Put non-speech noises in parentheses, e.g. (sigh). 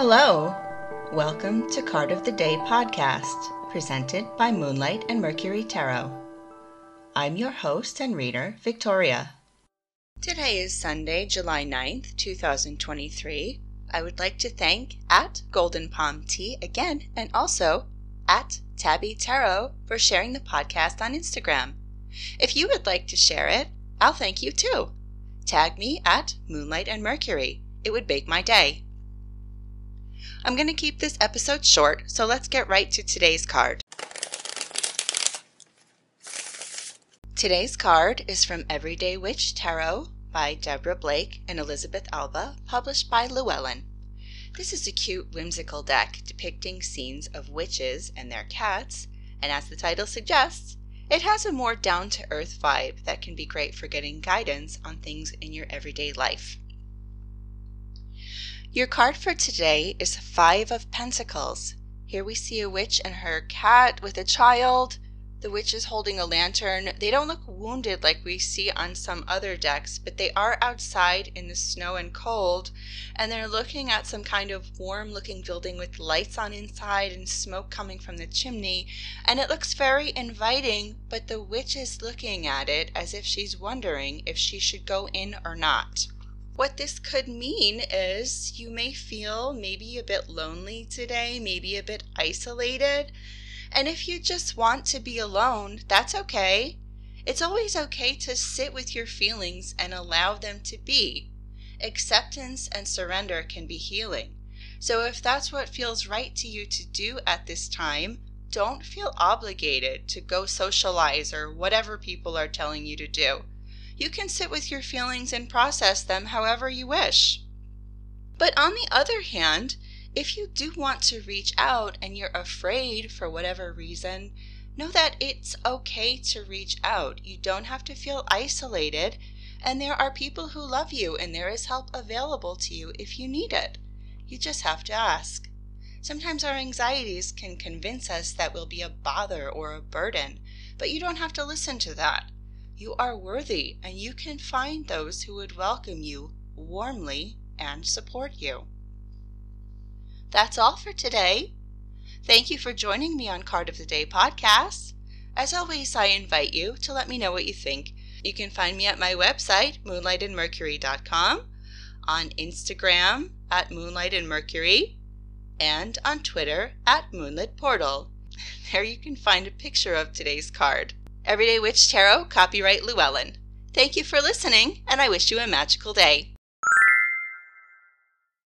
Hello! Welcome to Card of the Day podcast, presented by Moonlight and Mercury Tarot. I'm your host and reader, Victoria. Today is Sunday, July 9th, 2023. I would like to thank at Golden Palm Tea again and also at Tabby Tarot for sharing the podcast on Instagram. If you would like to share it, I'll thank you too. Tag me at Moonlight and Mercury. It would make my day. I'm going to keep this episode short, so let's get right to today's card. Today's card is from Everyday Witch Tarot by Deborah Blake and Elisabeth Alba, published by Llewellyn. This is a cute, whimsical deck depicting scenes of witches and their cats, and as the title suggests, it has a more down to earth vibe that can be great for getting guidance on things in your everyday life. Your card for today is Five of Pentacles. Here we see a witch and her cat with a child. The witch is holding a lantern. They don't look wounded like we see on some other decks, but they are outside in the snow and cold, and they're looking at some kind of warm looking building with lights on inside and smoke coming from the chimney, and it looks very inviting, but the witch is looking at it as if she's wondering if she should go in or not. What this could mean is you may feel maybe a bit lonely today, maybe a bit isolated. And if you just want to be alone, that's okay. It's always okay to sit with your feelings and allow them to be. Acceptance and surrender can be healing. So if that's what feels right to you to do at this time, don't feel obligated to go socialize or whatever people are telling you to do you can sit with your feelings and process them however you wish. But on the other hand, if you do want to reach out and you're afraid for whatever reason, know that it's okay to reach out. You don't have to feel isolated, and there are people who love you, and there is help available to you if you need it. You just have to ask. Sometimes our anxieties can convince us that we'll be a bother or a burden, but you don't have to listen to that. You are worthy, and you can find those who would welcome you warmly and support you. That's all for today. Thank you for joining me on Card of the Day podcast. As always, I invite you to let me know what you think. You can find me at my website, moonlightandmercury.com, on Instagram at moonlightandmercury, and on Twitter at Moonlit Portal. (laughs) There you can find a picture of today's card. Everyday Witch Tarot, copyright Llewellyn. Thank you for listening, and I wish you a magical day.